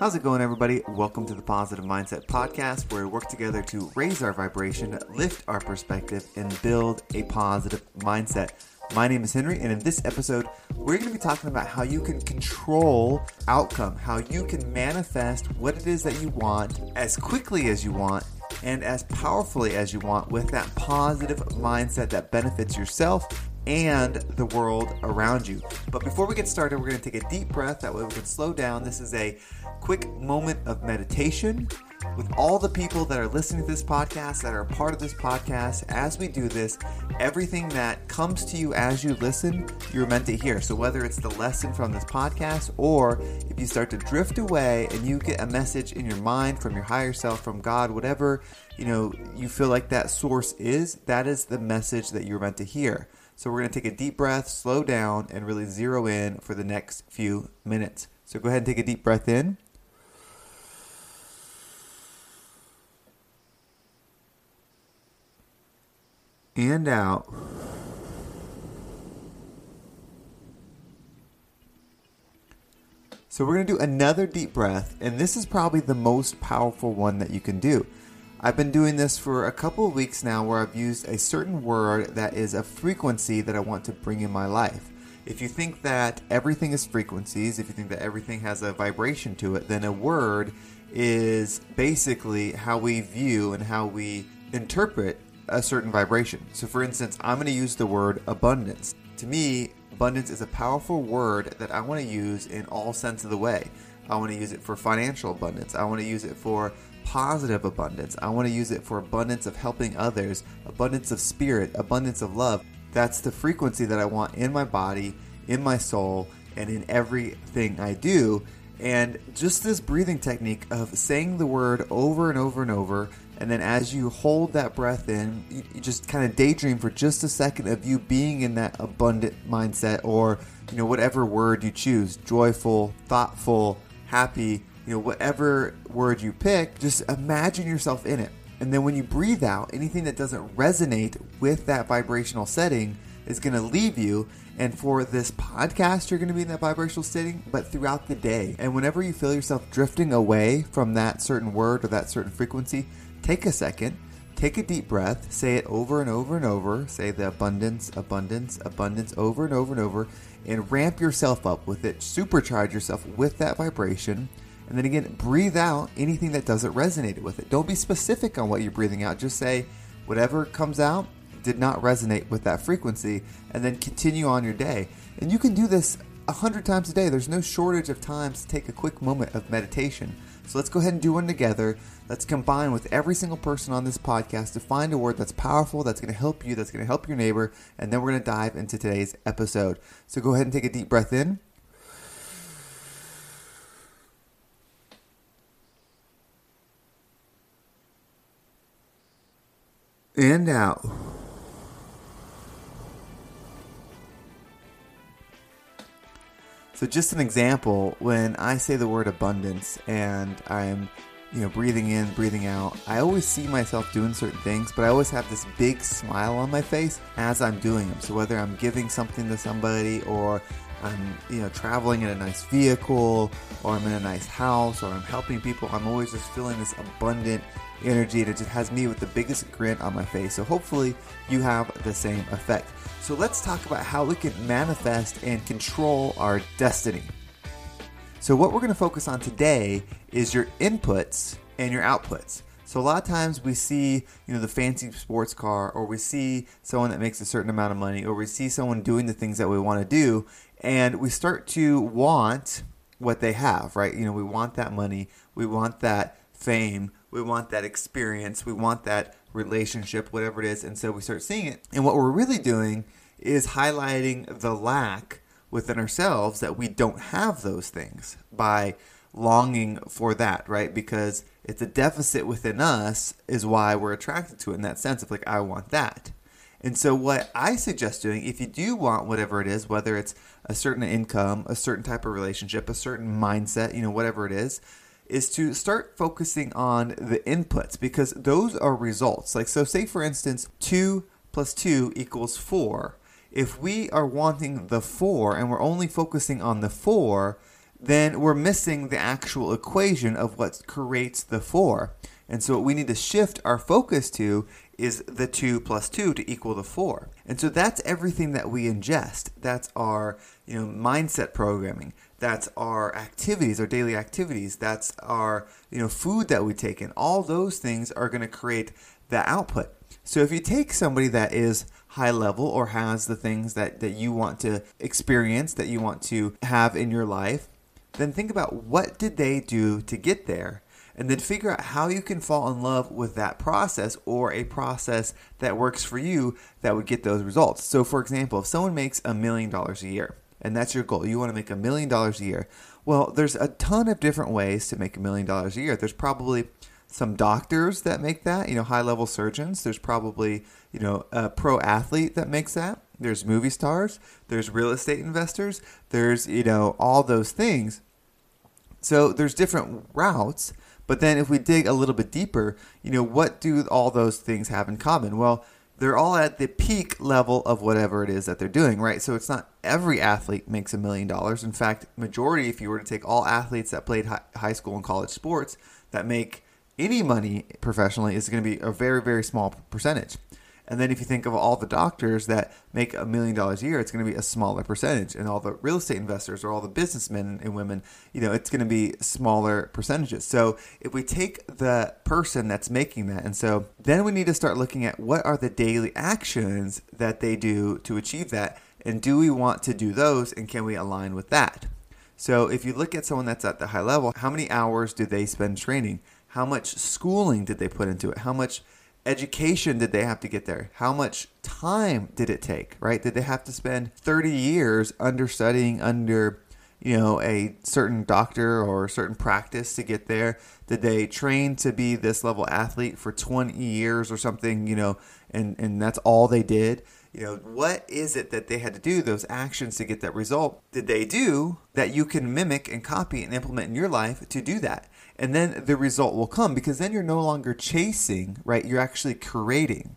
How's it going, everybody? Welcome to the Positive Mindset Podcast, where we work together to raise our vibration, lift our perspective, and build a positive mindset. My name is Henry, and in this episode, we're going to be talking about how you can control outcome, how you can manifest what it is that you want as quickly as you want and as powerfully as you want with that positive mindset that benefits yourself and the world around you. But before we get started, we're going to take a deep breath. That way we can slow down. This is a quick moment of meditation with all the people that are listening to this podcast, that are part of this podcast. As we do this, everything that comes to you as you listen, you're meant to hear. So whether it's the lesson from this podcast or if you start to drift away and you get a message in your mind from your higher self, from God, whatever, you know, you feel like that source is, that is the message that you're meant to hear. So we're going to take a deep breath, slow down, and really zero in for the next few minutes. So go ahead and take a deep breath in. And out. So we're going to do another deep breath, and this is probably the most powerful one that you can do. I've been doing this for a couple of weeks now where I've used a certain word that is a frequency that I want to bring in my life. If you think that everything is frequencies, if you think that everything has a vibration to it, then a word is basically how we view and how we interpret a certain vibration. So, for instance, I'm going to use the word abundance. To me, abundance is a powerful word that I want to use in all sense of the way. I want to use it for financial abundance. I want to use it for positive abundance. I want to use it for abundance of helping others, abundance of spirit, abundance of love. That's the frequency that I want in my body, in my soul, and in everything I do. And just this breathing technique of saying the word over and over and over, and then as you hold that breath in, you, just kind of daydream for just a second of you being in that abundant mindset or, you know, whatever word you choose joyful, thoughtful, happy, you know, whatever word you pick, just imagine yourself in it. And then when you breathe out, anything that doesn't resonate with that vibrational setting is going to leave you. And for this podcast, you're going to be in that vibrational setting, but throughout the day. And whenever you feel yourself drifting away from that certain word or that certain frequency, take a second, take a deep breath, say it over and over and over. Say the abundance, abundance, abundance over and over and over, and ramp yourself up with it. Supercharge yourself with that vibration and then again, breathe out anything that doesn't resonate with it. Don't be specific on what you're breathing out. Just say whatever comes out did not resonate with that frequency, and then continue on your day. And you can do this a hundred times a day. There's no shortage of times to take a quick moment of meditation. So let's go ahead and do one together. Let's combine with every single person on this podcast to find a word that's powerful, that's going to help you, that's going to help your neighbor, and then we're going to dive into today's episode. So go ahead and take a deep breath in. And out. So just an example, when I say the word abundance and I'm, you know, breathing in, breathing out, I always see myself doing certain things, but I always have this big smile on my face as I'm doing them. So whether I'm giving something to somebody or I'm, you know, traveling in a nice vehicle or I'm in a nice house or I'm helping people, I'm always just feeling this abundant energy that just has me with the biggest grin on my face. So hopefully you have the same effect. So let's talk about how we can manifest and control our destiny. So what we're going to focus on today is your inputs and your outputs. So a lot of times we see, you know, the fancy sports car or we see someone that makes a certain amount of money or we see someone doing the things that we want to do and we start to want what they have, right? You know, we want that money, we want that fame, we want that experience, we want that relationship, whatever it is. And so we start seeing it. And what we're really doing is highlighting the lack within ourselves that we don't have those things by longing for that, right? Because it's a deficit within us is why we're attracted to it in that sense of like, I want that. And so, what I suggest doing, if you do want whatever it is, whether it's a certain income, a certain type of relationship, a certain mindset, you know, whatever it is, is to start focusing on the inputs because those are results. Like, so say for instance, 2 plus 2 equals 4. If we are wanting the 4 and we're only focusing on the 4, then we're missing the actual equation of what creates the 4. And so, what we need to shift our focus to is the 2 plus 2 to equal the 4. And so that's everything that we ingest. That's our, you know, mindset programming. That's our activities, our daily activities. That's our, you know, food that we take in. All those things are going to create the output. So if you take somebody that is high level or has the things that, that you want to experience, that you want to have in your life, then think about what did they do to get there and then figure out how you can fall in love with that process or a process that works for you that would get those results. So, for example, if someone makes a million dollars a year, and that's your goal, you want to make a million dollars a year. Well, there's a ton of different ways to make a million dollars a year. There's probably some doctors that make that, you know, high level surgeons. There's probably, you know, a pro athlete that makes that. There's movie stars. There's real estate investors. There's, you know, all those things. So there's different routes. But then if we dig a little bit deeper, you know, what do all those things have in common? Well, they're all at the peak level of whatever it is that they're doing, right? So it's not every athlete makes a million dollars. In fact, majority, if you were to take all athletes that played high school and college sports that make any money professionally, is going to be a very, very small percentage. And then if you think of all the doctors that make a million dollars a year, it's going to be a smaller percentage. And all the real estate investors or all the businessmen and women, you know, it's going to be smaller percentages. So if we take the person that's making that, and so then we need to start looking at what are the daily actions that they do to achieve that. And do we want to do those and can we align with that? So if you look at someone that's at the high level, how many hours do they spend training? How much schooling did they put into it? How much education did they have to get there? How much time did it take, right? Did they have to spend 30 years under studying under, you know, a certain doctor or a certain practice to get there? Did they train to be this level athlete for 20 years or something, you know, and, and that's all they did? You know, what is it that they had to do, those actions to get that result? Did they do that you can mimic and copy and implement in your life to do that? And then the result will come because then you're no longer chasing right? You're actually creating.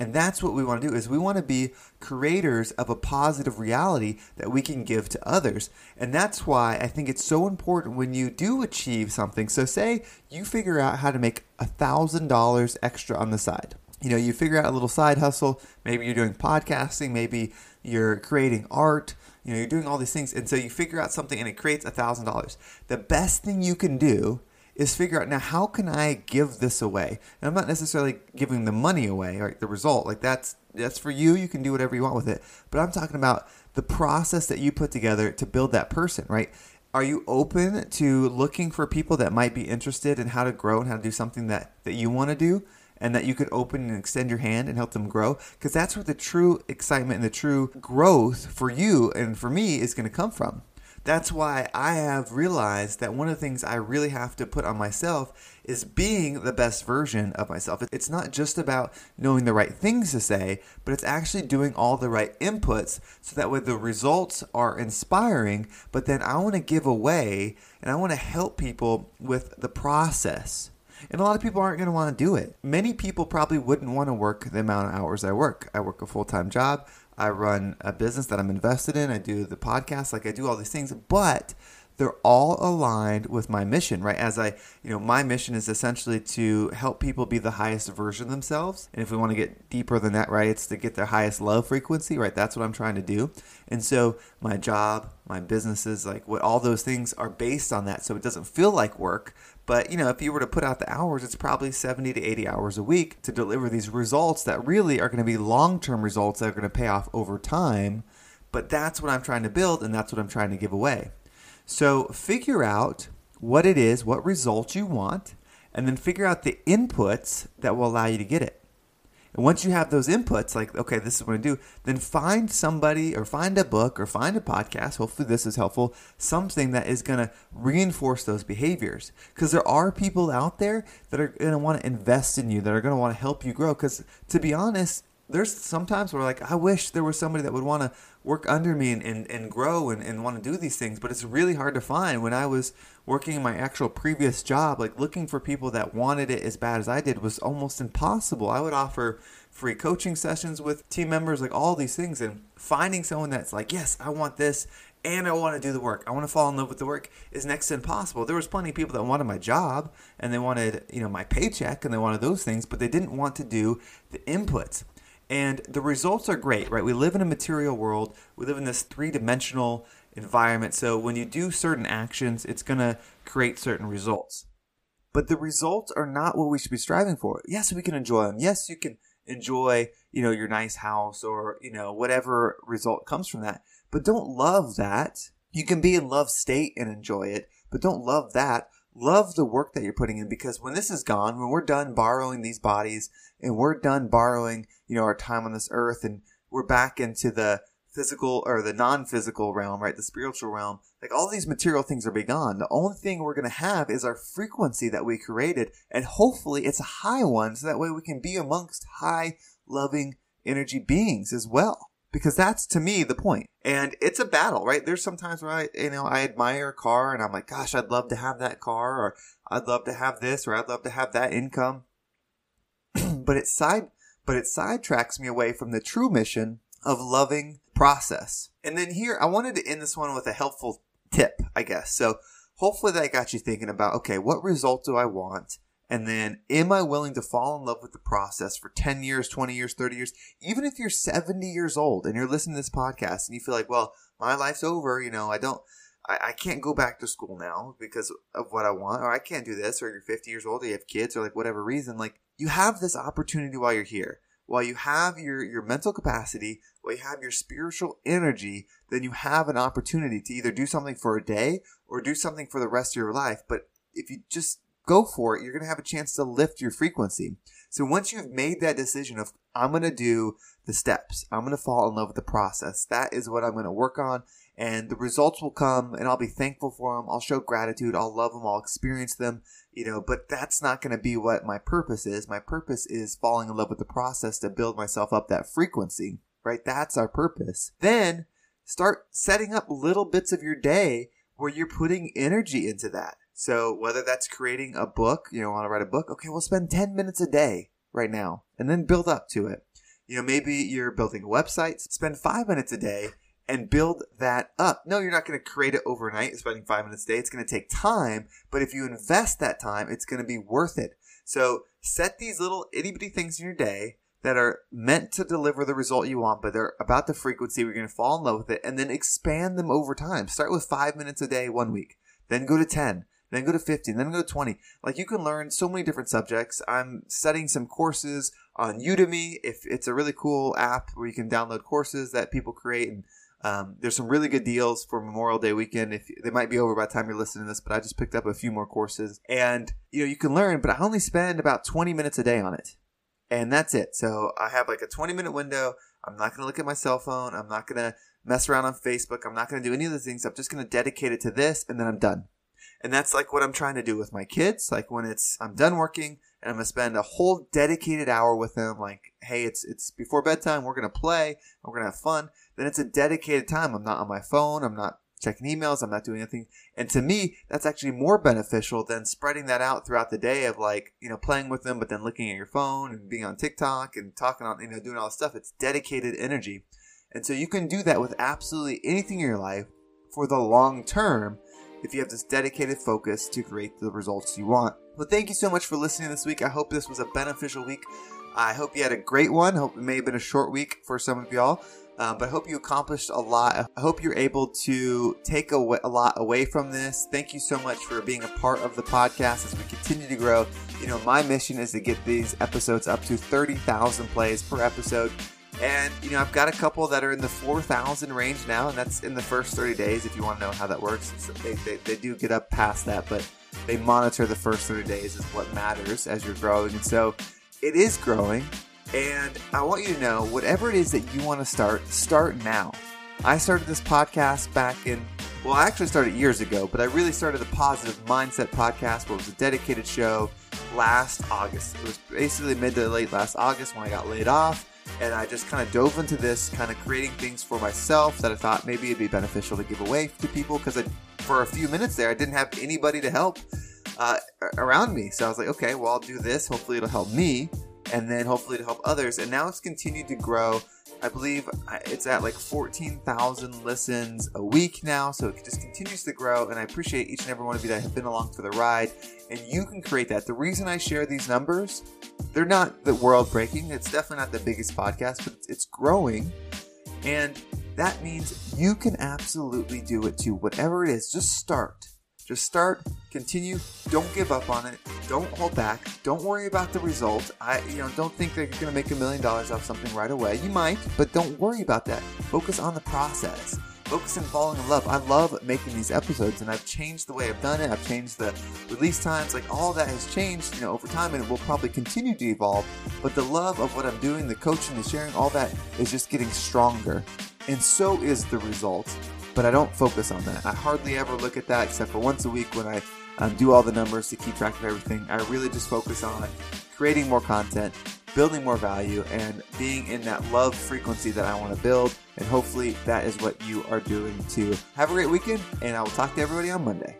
And that's what we want to do is we want to be creators of a positive reality that we can give to others. And that's why i think it's so important when you do achieve something. So say you figure out how to make a thousand dollars extra on the side. You know you figure out a little side hustle. Maybe you're doing podcasting maybe you're creating art. You know you're doing all these things. And so you figure out something and it creates a thousand dollars. The best thing you can do is figure out now how can I give this away? And I'm not necessarily giving the money away, right? The result, like that's that's for you. You can do whatever you want with it. But I'm talking about the process that you put together to build that person, right? Are you open to looking for people that might be interested in how to grow and how to do something that that you want to do? and that you could open and extend your hand and help them grow because that's where the true excitement and the true growth for you and for me is going to come from that's why I have realized that one of the things I really have to put on myself is being the best version of myself. It's not just about knowing the right things to say, but it's actually doing all the right inputs so that way the results are inspiring, but then I want to give away and I want to help people with the process. And a lot of people aren't going to want to do it. Many people probably wouldn't want to work the amount of hours I work. I work a full time job. I run a business that I'm invested in. I do the podcast, like I do all these things, but they're all aligned with my mission, right? As I, you know, my mission is essentially to help people be the highest version of themselves. And if we want to get deeper than that, right, it's to get their highest love frequency, right? That's what I'm trying to do. And so my job, my businesses, like what all those things are based on that. So it doesn't feel like work, but you know, if you were to put out the hours, it's probably 70 to 80 hours a week to deliver these results that really are going to be long-term results that are going to pay off over time. But that's what I'm trying to build and that's what I'm trying to give away. So figure out what it is, what results you want, and then figure out the inputs that will allow you to get it. And once you have those inputs, like, okay, this is what I do, then find somebody or find a book or find a podcast. Hopefully, this is helpful. Something that is going to reinforce those behaviors. Because there are people out there that are going to want to invest in you, that are going to want to help you grow. Because to be honest, there's sometimes where like I wish there was somebody that would want to work under me and, and, and grow and, and want to do these things, but it's really hard to find. When I was working in my actual previous job, like looking for people that wanted it as bad as I did was almost impossible. I would offer free coaching sessions with team members, like all these things, and finding someone that's like, yes, I want this and I want to do the work. I want to fall in love with the work is next to impossible. There was plenty of people that wanted my job and they wanted, you know, my paycheck and they wanted those things, but they didn't want to do the inputs. And the results are great, right? We live in a material world. We live in this three dimensional environment. So when you do certain actions, it's going to create certain results. But the results are not what we should be striving for. Yes, we can enjoy them. Yes, you can enjoy, you know, your nice house or, you know, whatever result comes from that. But don't love that. You can be in love state and enjoy it, but don't love that love the work that you're putting in because when this is gone, when we're done borrowing these bodies and we're done borrowing, you know, our time on this earth and we're back into the physical or the non-physical realm, right? The spiritual realm. Like all these material things are be gone. The only thing we're going to have is our frequency that we created and hopefully it's a high one so that way we can be amongst high loving energy beings as well because that's to me the point. And it's a battle, right? There's sometimes where I, you know, I admire a car and I'm like, gosh, I'd love to have that car or I'd love to have this or I'd love to have that income. but it side, but it sidetracks me away from the true mission of loving process. And then here, I wanted to end this one with a helpful tip, I guess. So hopefully that got you thinking about, okay, what result do I want? And then, am I willing to fall in love with the process for 10 years, 20 years, 30 years? Even if you're 70 years old and you're listening to this podcast and you feel like, well, my life's over, you know, I don't, I, I can't go back to school now because of what I want, or I can't do this, or you're 50 years old, or you have kids, or like whatever reason, like you have this opportunity while you're here. While you have your, your mental capacity, while you have your spiritual energy, then you have an opportunity to either do something for a day or do something for the rest of your life. But if you just go for it, you're going to have a chance to lift your frequency. So once you've made that decision of, I'm going to do the steps, I'm going to fall in love with the process, that is what I'm going to work on. And the results will come and I'll be thankful for them. I'll show gratitude. I'll love them. I'll experience them, you know, but that's not going to be what my purpose is. My purpose is falling in love with the process to build myself up that frequency, right? That's our purpose. Then start setting up little bits of your day where you're putting energy into that. So whether that's creating a book, you know, want to write a book, okay, we'll spend 10 minutes a day right now and then build up to it. You know, maybe you're building a website, spend five minutes a day and build that up. No, you're not going to create it overnight, spending five minutes a day. It's going to take time, but if you invest that time, it's going to be worth it. So set these little itty bitty things in your day that are meant to deliver the result you want, but they're about the frequency. We're going to fall in love with it and then expand them over time. Start with five minutes a day one week, then go to 10, then go to 50, then go to 20. Like you can learn so many different subjects. I'm studying some courses on Udemy. If it's a really cool app where you can download courses that people create and um, there's some really good deals for Memorial Day weekend. If they might be over by the time you're listening to this, but I just picked up a few more courses, and you know you can learn. But I only spend about 20 minutes a day on it, and that's it. So I have like a 20 minute window. I'm not going to look at my cell phone. I'm not going to mess around on Facebook. I'm not going to do any of the things. I'm just going to dedicate it to this, and then I'm done. And that's like what I'm trying to do with my kids. Like when it's I'm done working and I'm gonna spend a whole dedicated hour with them. Like, hey, it's it's before bedtime. We're gonna play. We're gonna have fun. Then it's a dedicated time. I'm not on my phone. I'm not checking emails. I'm not doing anything. And to me, that's actually more beneficial than spreading that out throughout the day of like, you know, playing with them, but then looking at your phone and being on TikTok and talking on, you know, doing all this stuff. It's dedicated energy. And so you can do that with absolutely anything in your life for the long term if you have this dedicated focus to create the results you want. Well, thank you so much for listening this week. I hope this was a beneficial week. I hope you had a great one. Hope it may have been a short week for some of y'all. Um, but I hope you accomplished a lot. I hope you're able to take a lot away from this. Thank you so much for being a part of the podcast as we continue to grow. You know, my mission is to get these episodes up to 30,000 plays per episode. And, you know, I've got a couple that are in the 4,000 range now, and that's in the first 30 days if you want to know how that works. They, they, they, do get up past that, but they monitor the first 30 days is what matters as you're growing. And so it is growing. And I want you to know whatever it is that you want to start, start now. I started this podcast back in, well, I actually started years ago, but I really started the Positive Mindset podcast, where it was a dedicated show last August. It was basically mid to late last August when I got laid off. And I just kind of dove into this, kind of creating things for myself that I thought maybe it'd be beneficial to give away to people because for a few minutes there, I didn't have anybody to help uh, around me. So I was like, okay, well, I'll do this. Hopefully, it'll help me, and then hopefully to help others. And now it's continued to grow. I believe it's at like 14,000 listens a week now, so it just continues to grow. And I appreciate each and every one of you that have been along for the ride. And you can create that. The reason I share these numbers, they're not the world breaking. It's definitely not the biggest podcast, but it's growing. And that means you can absolutely do it too. Whatever it is, just start. Just start, continue, don't give up on it, don't hold back, don't worry about the result. I you know, don't think that you're gonna make a million dollars off something right away. You might, but don't worry about that. Focus on the process. Focus on falling in love. I love making these episodes and I've changed the way I've done it. I've changed the release times. Like all that has changed, you know, over time and it will probably continue to evolve. But the love of what I'm doing, the coaching, the sharing, all that is just getting stronger. And so is the result but I don't focus on that. I hardly ever look at that except for once a week when I um, do all the numbers to keep track of everything. I really just focus on creating more content, building more value, and being in that love frequency that I want to build. And hopefully, that is what you are doing too. Have a great weekend, and I will talk to everybody on Monday.